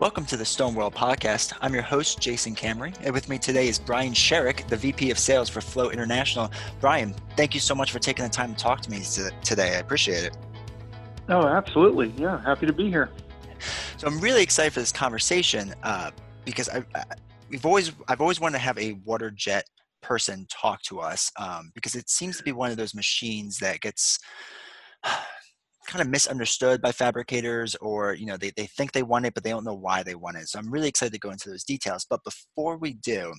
Welcome to the Stone World podcast. I'm your host, Jason Kamery, and with me today is Brian Sherick, the VP of Sales for Flow International. Brian, thank you so much for taking the time to talk to me today. I appreciate it. Oh, absolutely. Yeah, happy to be here. So I'm really excited for this conversation uh, because I, I, we've always I've always wanted to have a water jet person talk to us um, because it seems to be one of those machines that gets kind of misunderstood by fabricators or you know they, they think they want it but they don't know why they want it so i'm really excited to go into those details but before we do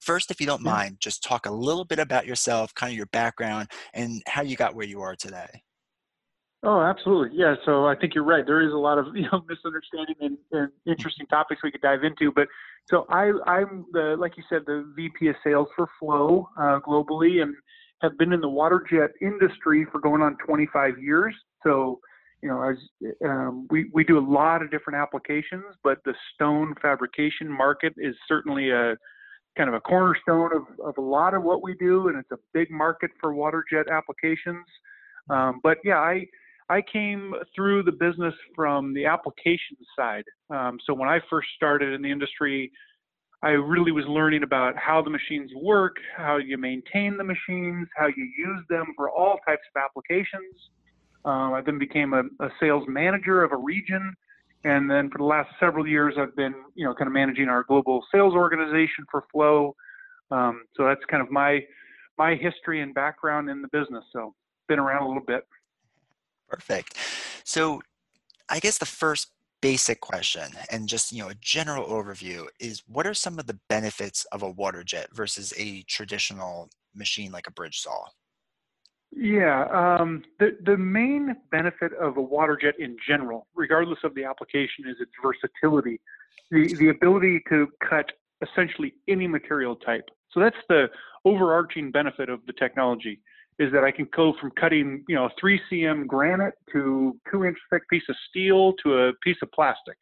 first if you don't mind just talk a little bit about yourself kind of your background and how you got where you are today. Oh absolutely yeah so i think you're right there is a lot of you know misunderstanding and, and interesting topics we could dive into but so i i'm the like you said the vp of sales for flow uh, globally and have been in the water jet industry for going on 25 years so, you know, as um, we we do a lot of different applications, but the stone fabrication market is certainly a kind of a cornerstone of, of a lot of what we do, and it's a big market for water jet applications. Um, but yeah, I I came through the business from the application side. Um, so when I first started in the industry, I really was learning about how the machines work, how you maintain the machines, how you use them for all types of applications. Uh, I then became a, a, sales manager of a region, and then for the last several years, I've been, you know, kind of managing our global sales organization for Flow. Um, so that's kind of my my history and background in the business. So been around a little bit. Perfect. So I guess the first basic question and just you know a general overview is what are some of the benefits of a water jet versus a traditional machine like a bridge saw yeah, um, the the main benefit of a water jet in general, regardless of the application, is its versatility, the the ability to cut essentially any material type. So that's the overarching benefit of the technology is that I can go from cutting you know 3 cm granite to two inch thick piece of steel to a piece of plastic,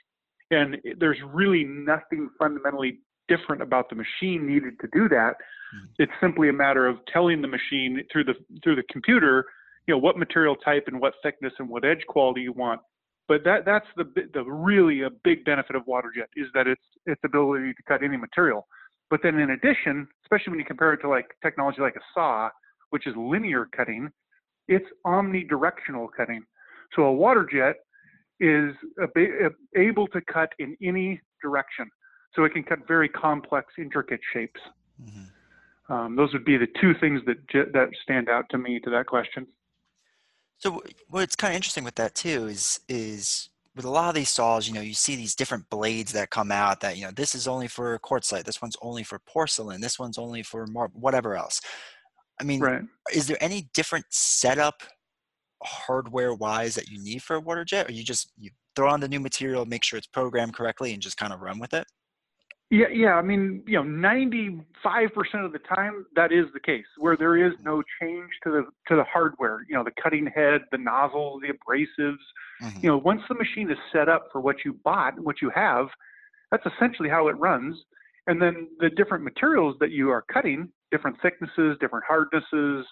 and there's really nothing fundamentally different about the machine needed to do that Mm-hmm. It's simply a matter of telling the machine through the through the computer, you know, what material type and what thickness and what edge quality you want. But that that's the the really a big benefit of WaterJet is that it's its ability to cut any material. But then in addition, especially when you compare it to like technology like a saw, which is linear cutting, it's omnidirectional cutting. So a water jet is able to cut in any direction. So it can cut very complex, intricate shapes. Mm-hmm. Um, those would be the two things that that stand out to me to that question. So what's kind of interesting with that too is is with a lot of these saws, you know, you see these different blades that come out that you know this is only for quartzite, this one's only for porcelain, this one's only for marble, whatever else. I mean, right. is there any different setup hardware wise that you need for a water jet, or you just you throw on the new material, make sure it's programmed correctly, and just kind of run with it? Yeah, yeah. I mean, you know, 95% of the time that is the case, where there is no change to the to the hardware. You know, the cutting head, the nozzle, the abrasives. Mm-hmm. You know, once the machine is set up for what you bought, what you have, that's essentially how it runs. And then the different materials that you are cutting, different thicknesses, different hardnesses.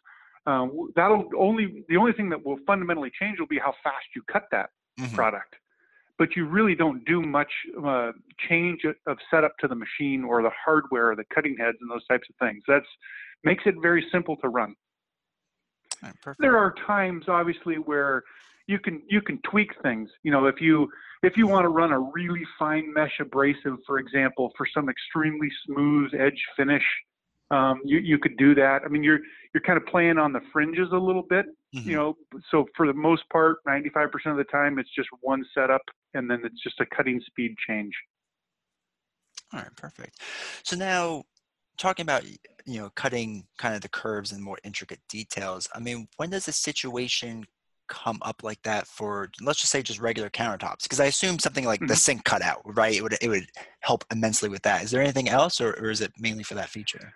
Um, that'll only the only thing that will fundamentally change will be how fast you cut that mm-hmm. product but you really don't do much uh, change of setup to the machine or the hardware, or the cutting heads, and those types of things. That's makes it very simple to run. Right, there are times, obviously, where you can you can tweak things. You know, if you if you want to run a really fine mesh abrasive, for example, for some extremely smooth edge finish, um, you you could do that. I mean, you're you're kind of playing on the fringes a little bit, mm-hmm. you know. So for the most part, 95% of the time, it's just one setup, and then it's just a cutting speed change. All right, perfect. So now, talking about you know cutting kind of the curves and more intricate details. I mean, when does a situation come up like that for let's just say just regular countertops because i assume something like mm-hmm. the sink cutout right it would it would help immensely with that is there anything else or, or is it mainly for that feature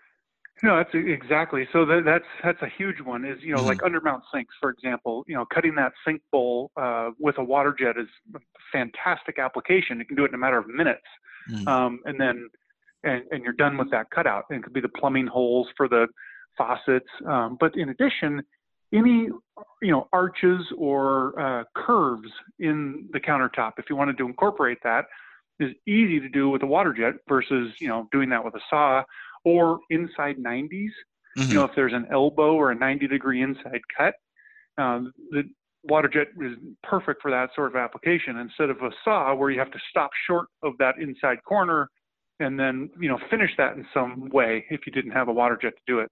no, that's exactly. So that, that's that's a huge one. Is you know mm-hmm. like undermount sinks, for example. You know, cutting that sink bowl uh, with a water jet is a fantastic application. You can do it in a matter of minutes, mm-hmm. um, and then and, and you're done with that cutout. And it could be the plumbing holes for the faucets. Um, but in addition, any you know arches or uh, curves in the countertop, if you wanted to incorporate that, is easy to do with a water jet versus you know doing that with a saw or inside 90s. Mm-hmm. You know, if there's an elbow or a 90 degree inside cut, um, the water jet is perfect for that sort of application instead of a saw where you have to stop short of that inside corner and then you know finish that in some way if you didn't have a water jet to do it.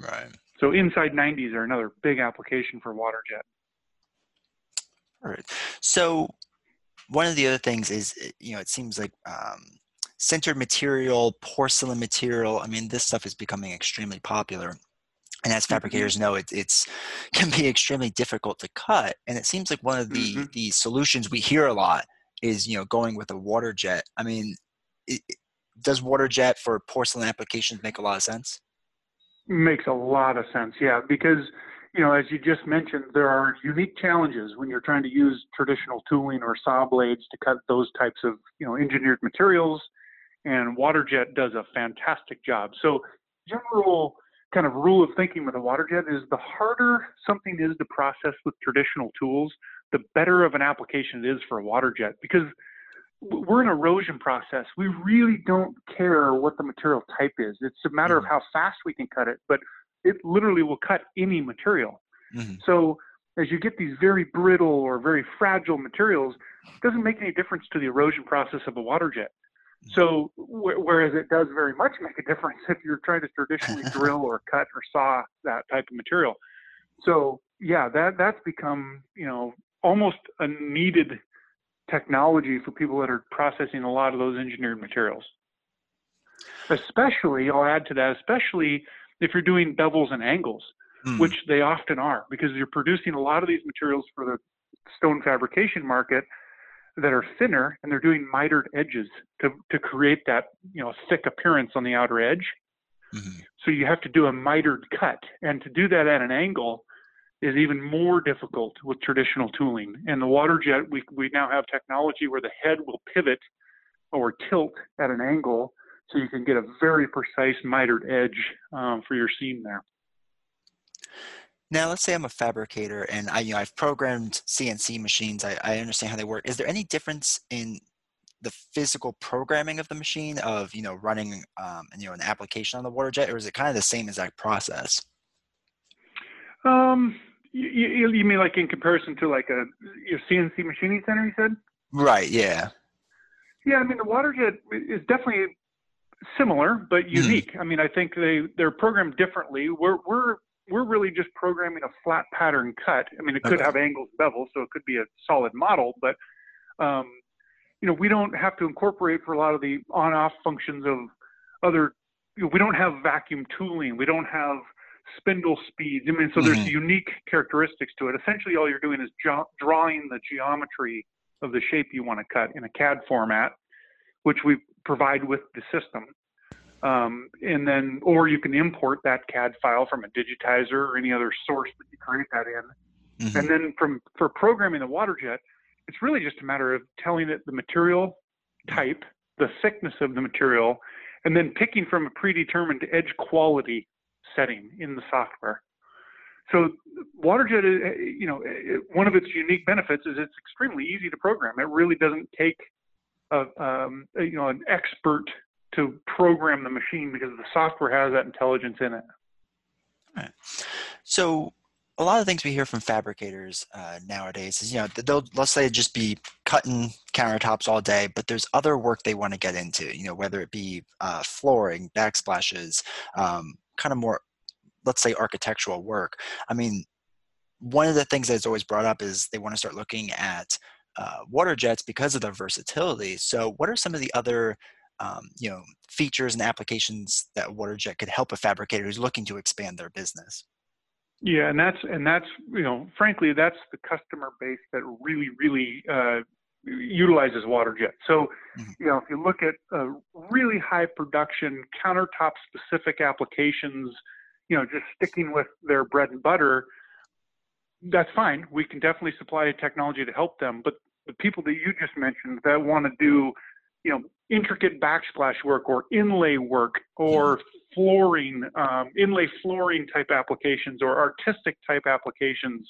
Right. So inside 90s are another big application for water jet. All right. So one of the other things is, you know, it seems like um, sintered material, porcelain material. I mean, this stuff is becoming extremely popular. And as mm-hmm. fabricators know, it it's can be extremely difficult to cut. And it seems like one of the mm-hmm. the solutions we hear a lot is, you know, going with a water jet. I mean, it, does water jet for porcelain applications make a lot of sense? Makes a lot of sense, yeah, because you know, as you just mentioned, there are unique challenges when you're trying to use traditional tooling or saw blades to cut those types of, you know, engineered materials. And WaterJet does a fantastic job. So, general kind of rule of thinking with a WaterJet is the harder something is to process with traditional tools, the better of an application it is for a WaterJet because we're an erosion process. We really don't care what the material type is. It's a matter of mm-hmm. how fast we can cut it, but it literally will cut any material. Mm-hmm. So as you get these very brittle or very fragile materials, it doesn't make any difference to the erosion process of a water jet. So wh- whereas it does very much make a difference if you're trying to traditionally drill or cut or saw that type of material. So yeah, that that's become you know almost a needed technology for people that are processing a lot of those engineered materials. Especially, I'll add to that, especially if you're doing bevels and angles, mm. which they often are, because you're producing a lot of these materials for the stone fabrication market that are thinner and they're doing mitered edges to, to create that you know thick appearance on the outer edge. Mm-hmm. So you have to do a mitered cut, and to do that at an angle is even more difficult with traditional tooling. And the water jet, we we now have technology where the head will pivot or tilt at an angle so you can get a very precise mitered edge um, for your seam there. Now, let's say I'm a fabricator and I, you know, I've programmed CNC machines. I, I understand how they work. Is there any difference in the physical programming of the machine of, you know, running, um, you know, an application on the water jet, or is it kind of the same exact process? Um, you, you, you mean like in comparison to like a your CNC machining center? You said. Right. Yeah. Yeah, I mean the water jet is definitely similar but hmm. unique. Mm. I mean, I think they they're programmed differently. We're we're we're really just programming a flat pattern cut. I mean, it could okay. have angles, bevels, so it could be a solid model, but um, you know, we don't have to incorporate for a lot of the on-off functions of other. You know, we don't have vacuum tooling. We don't have spindle speeds. I mean, so mm-hmm. there's unique characteristics to it. Essentially, all you're doing is jo- drawing the geometry of the shape you want to cut in a CAD format, which we provide with the system. Um, and then, or you can import that CAD file from a digitizer or any other source that you create that in. Mm-hmm. And then from for programming the WaterJet, it's really just a matter of telling it the material type, the thickness of the material, and then picking from a predetermined edge quality setting in the software. So WaterJet, is, you know, one of its unique benefits is it's extremely easy to program. It really doesn't take a, um, a, you know an expert to program the machine because the software has that intelligence in it. Right. So a lot of things we hear from fabricators uh, nowadays is you know they'll let's say just be cutting countertops all day but there's other work they want to get into you know whether it be uh, flooring backsplashes um, kind of more let's say architectural work i mean one of the things that's always brought up is they want to start looking at uh, water jets because of their versatility. So, what are some of the other um, you know features and applications that WaterJet could help a fabricator who's looking to expand their business? Yeah, and that's and that's you know frankly that's the customer base that really really uh, utilizes WaterJet. So mm-hmm. you know if you look at uh, really high production countertop specific applications, you know just sticking with their bread and butter that's fine. We can definitely supply technology to help them. But the people that you just mentioned that want to do, you know, intricate backsplash work or inlay work or flooring, um, inlay flooring type applications or artistic type applications,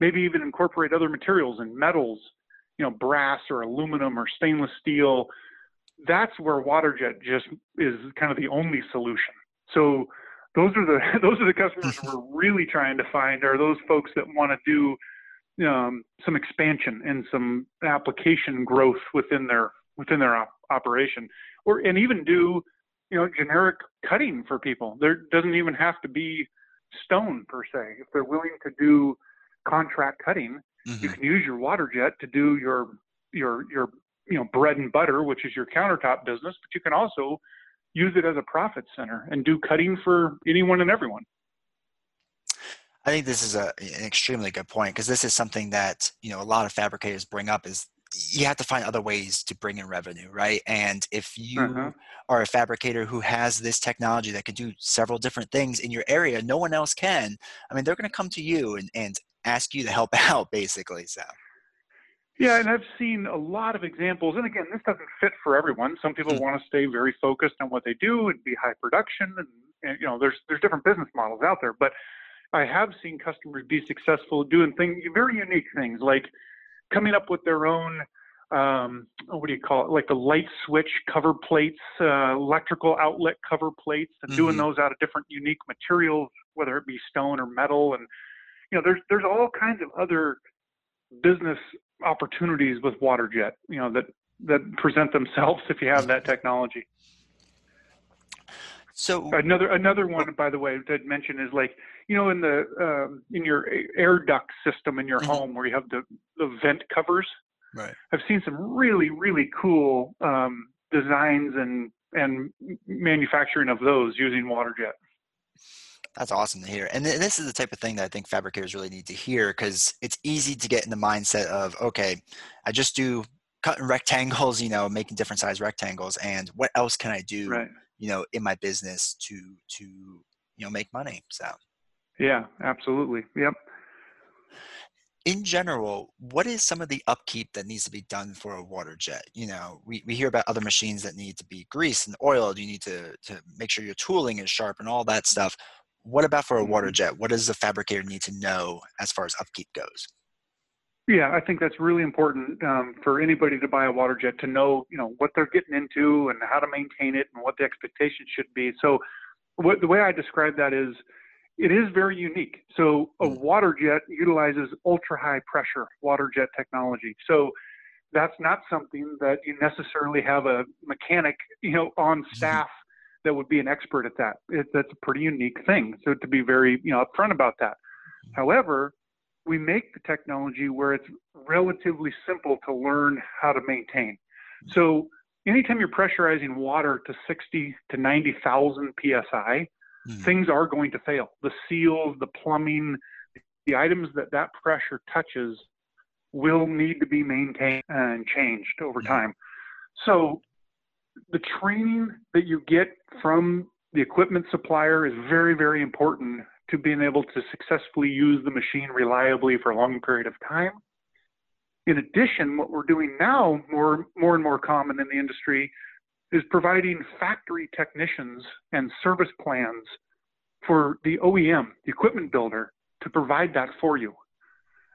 maybe even incorporate other materials and metals. you know, brass or aluminum or stainless steel, that's where WaterJet just is kind of the only solution. So those are the those are the customers we're really trying to find are those folks that want to do um, some expansion and some application growth within their within their op- operation, or and even do you know generic cutting for people. There doesn't even have to be stone per se. If they're willing to do contract cutting, mm-hmm. you can use your water jet to do your your your you know bread and butter, which is your countertop business, but you can also use it as a profit center and do cutting for anyone and everyone. I think this is a, an extremely good point because this is something that you know a lot of fabricators bring up is you have to find other ways to bring in revenue, right? And if you uh-huh. are a fabricator who has this technology that can do several different things in your area, no one else can. I mean, they're going to come to you and, and ask you to help out, basically. So. Yeah, and I've seen a lot of examples. And again, this doesn't fit for everyone. Some people mm-hmm. want to stay very focused on what they do and be high production, and, and you know, there's there's different business models out there. But I have seen customers be successful doing things, very unique things, like coming up with their own um, what do you call it, like the light switch cover plates, uh, electrical outlet cover plates, and mm-hmm. doing those out of different unique materials, whether it be stone or metal. And you know, there's there's all kinds of other business opportunities with water jet, you know, that that present themselves if you have that technology. So another another one, by the way, to mention is like you know in the um, in your air duct system in your mm-hmm. home where you have the the vent covers. Right. I've seen some really really cool um, designs and and manufacturing of those using WaterJet. That's awesome to hear. And th- this is the type of thing that I think fabricators really need to hear because it's easy to get in the mindset of, okay, I just do cutting rectangles, you know, making different size rectangles, and what else can I do, right. You know, in my business to to you know make money? So. Yeah, absolutely. Yep. In general, what is some of the upkeep that needs to be done for a water jet? You know, we, we hear about other machines that need to be greased and oiled. You need to, to make sure your tooling is sharp and all that stuff. What about for a water mm-hmm. jet? What does the fabricator need to know as far as upkeep goes? Yeah, I think that's really important um, for anybody to buy a water jet to know, you know, what they're getting into and how to maintain it and what the expectations should be. So, what, the way I describe that is, it is very unique. So, a mm. water jet utilizes ultra high pressure water jet technology. So, that's not something that you necessarily have a mechanic, you know, on mm-hmm. staff that would be an expert at that. It, that's a pretty unique thing. So to be very you know upfront about that. However, we make the technology where it's relatively simple to learn how to maintain. So anytime you're pressurizing water to 60 to 90,000 psi, mm. things are going to fail. The seals, the plumbing, the items that that pressure touches will need to be maintained and changed over hmm. time. So the training that you get from the equipment supplier is very, very important to being able to successfully use the machine reliably for a long period of time. In addition, what we're doing now, more, more and more common in the industry, is providing factory technicians and service plans for the OEM, the equipment builder, to provide that for you.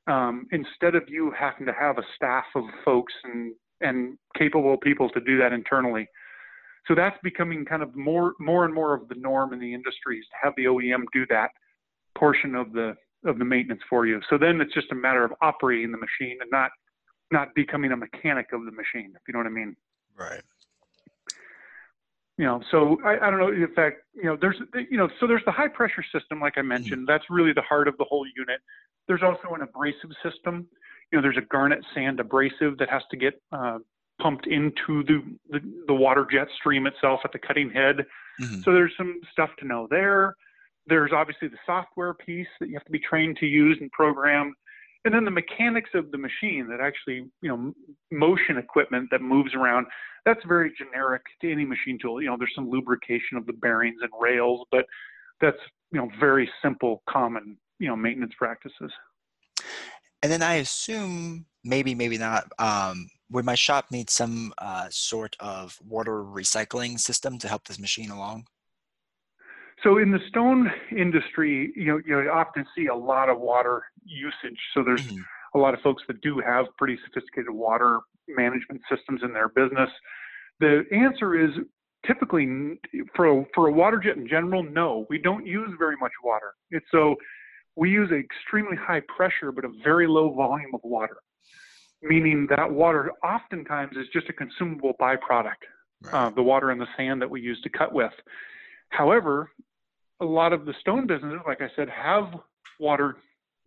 Um, instead of you having to have a staff of folks and and capable people to do that internally. So that's becoming kind of more more and more of the norm in the industry is to have the OEM do that portion of the of the maintenance for you. So then it's just a matter of operating the machine and not not becoming a mechanic of the machine, if you know what I mean. Right. You know, so I, I don't know. In fact, you know, there's you know, so there's the high pressure system, like I mm-hmm. mentioned. Mm-hmm. That's really the heart of the whole unit. There's also an abrasive system you know, there's a garnet sand abrasive that has to get uh, pumped into the, the, the water jet stream itself at the cutting head. Mm-hmm. So there's some stuff to know there. There's obviously the software piece that you have to be trained to use and program, and then the mechanics of the machine that actually, you know, motion equipment that moves around. That's very generic to any machine tool. You know, there's some lubrication of the bearings and rails, but that's you know very simple, common you know maintenance practices. And then I assume maybe, maybe not. Um, would my shop need some uh, sort of water recycling system to help this machine along? So in the stone industry, you know, you often see a lot of water usage. So there's mm-hmm. a lot of folks that do have pretty sophisticated water management systems in their business. The answer is typically for a, for a water jet in general, no, we don't use very much water. It's so we use extremely high pressure but a very low volume of water, meaning that water oftentimes is just a consumable byproduct, right. uh, the water and the sand that we use to cut with. However, a lot of the stone businesses, like I said, have water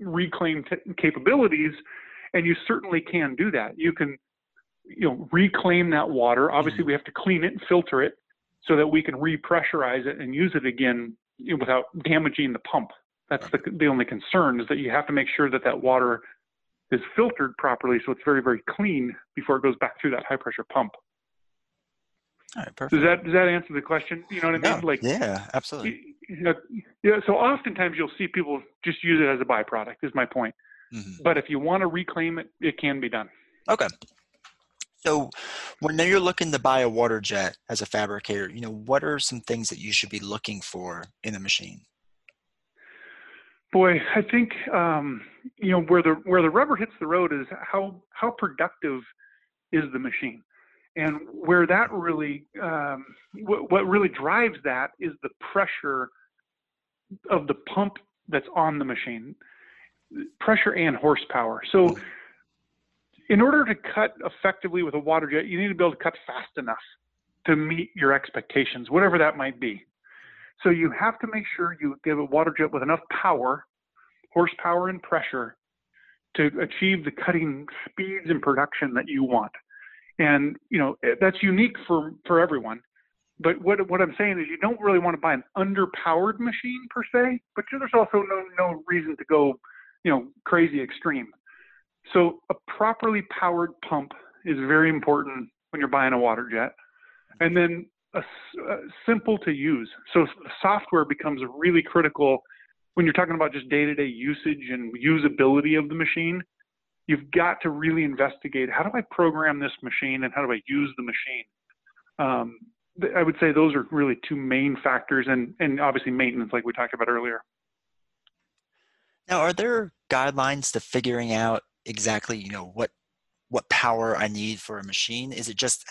reclaim t- capabilities, and you certainly can do that. You can, you know, reclaim that water. Obviously, mm-hmm. we have to clean it and filter it so that we can repressurize it and use it again you know, without damaging the pump. That's the, the only concern is that you have to make sure that that water is filtered properly so it's very, very clean before it goes back through that high pressure pump. All right, perfect. Does that does that answer the question? You know what I mean? like yeah, absolutely. You know, yeah. So oftentimes you'll see people just use it as a byproduct. Is my point. Mm-hmm. But if you want to reclaim it, it can be done. Okay. So when you're looking to buy a water jet as a fabricator, you know, what are some things that you should be looking for in a machine? Boy, I think um, you know where the where the rubber hits the road is how how productive is the machine, and where that really um, what, what really drives that is the pressure of the pump that's on the machine, pressure and horsepower. So in order to cut effectively with a water jet, you need to be able to cut fast enough to meet your expectations, whatever that might be. So you have to make sure you give a water jet with enough power, horsepower, and pressure to achieve the cutting speeds and production that you want. And you know eh, that's unique for for everyone. But what what I'm saying is you don't really want to buy an underpowered machine per se, but there's also no no reason to go you know crazy extreme. So a properly powered pump is very important when you're buying a water jet. And then a, a simple to use. So software becomes really critical when you're talking about just day-to-day usage and usability of the machine. You've got to really investigate how do I program this machine and how do I use the machine. Um, I would say those are really two main factors, and and obviously maintenance, like we talked about earlier. Now, are there guidelines to figuring out exactly you know what what power I need for a machine? Is it just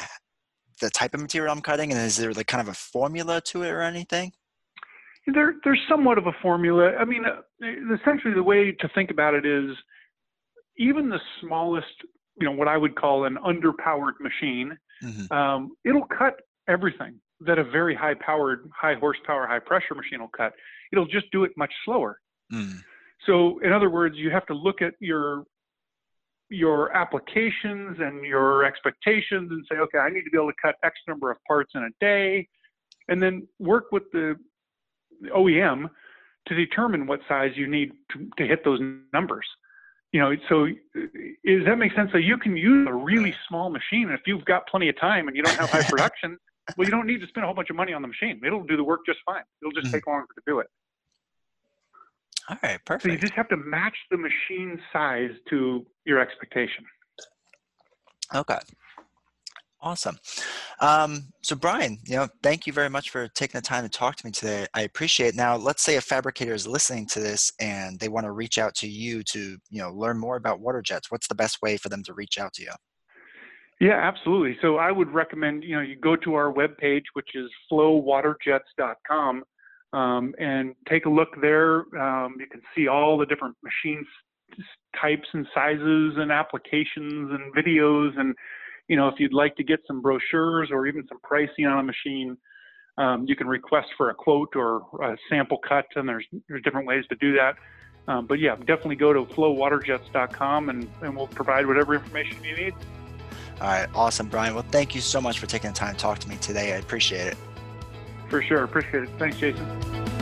the type of material I'm cutting, and is there like kind of a formula to it or anything? There, there's somewhat of a formula. I mean, uh, essentially, the way to think about it is even the smallest, you know, what I would call an underpowered machine, mm-hmm. um, it'll cut everything that a very high-powered, high horsepower, high pressure machine will cut. It'll just do it much slower. Mm. So, in other words, you have to look at your your applications and your expectations and say, okay, I need to be able to cut X number of parts in a day, and then work with the OEM to determine what size you need to, to hit those numbers. You know, so does that make sense? So you can use a really small machine if you've got plenty of time and you don't have high production. well, you don't need to spend a whole bunch of money on the machine. It'll do the work just fine. It'll just mm-hmm. take longer to do it. All right, perfect. So you just have to match the machine size to your expectation. Okay. Awesome. Um, so Brian, you know, thank you very much for taking the time to talk to me today. I appreciate it. Now, let's say a fabricator is listening to this and they want to reach out to you to, you know, learn more about water jets. What's the best way for them to reach out to you? Yeah, absolutely. So I would recommend, you know, you go to our webpage, which is flowwaterjets.com um, and take a look there. Um, you can see all the different machine types and sizes and applications and videos. And, you know, if you'd like to get some brochures or even some pricing on a machine, um, you can request for a quote or a sample cut, and there's, there's different ways to do that. Um, but yeah, definitely go to flowwaterjets.com and, and we'll provide whatever information you need. All right, awesome, Brian. Well, thank you so much for taking the time to talk to me today. I appreciate it. For sure. Appreciate it. Thanks, Jason.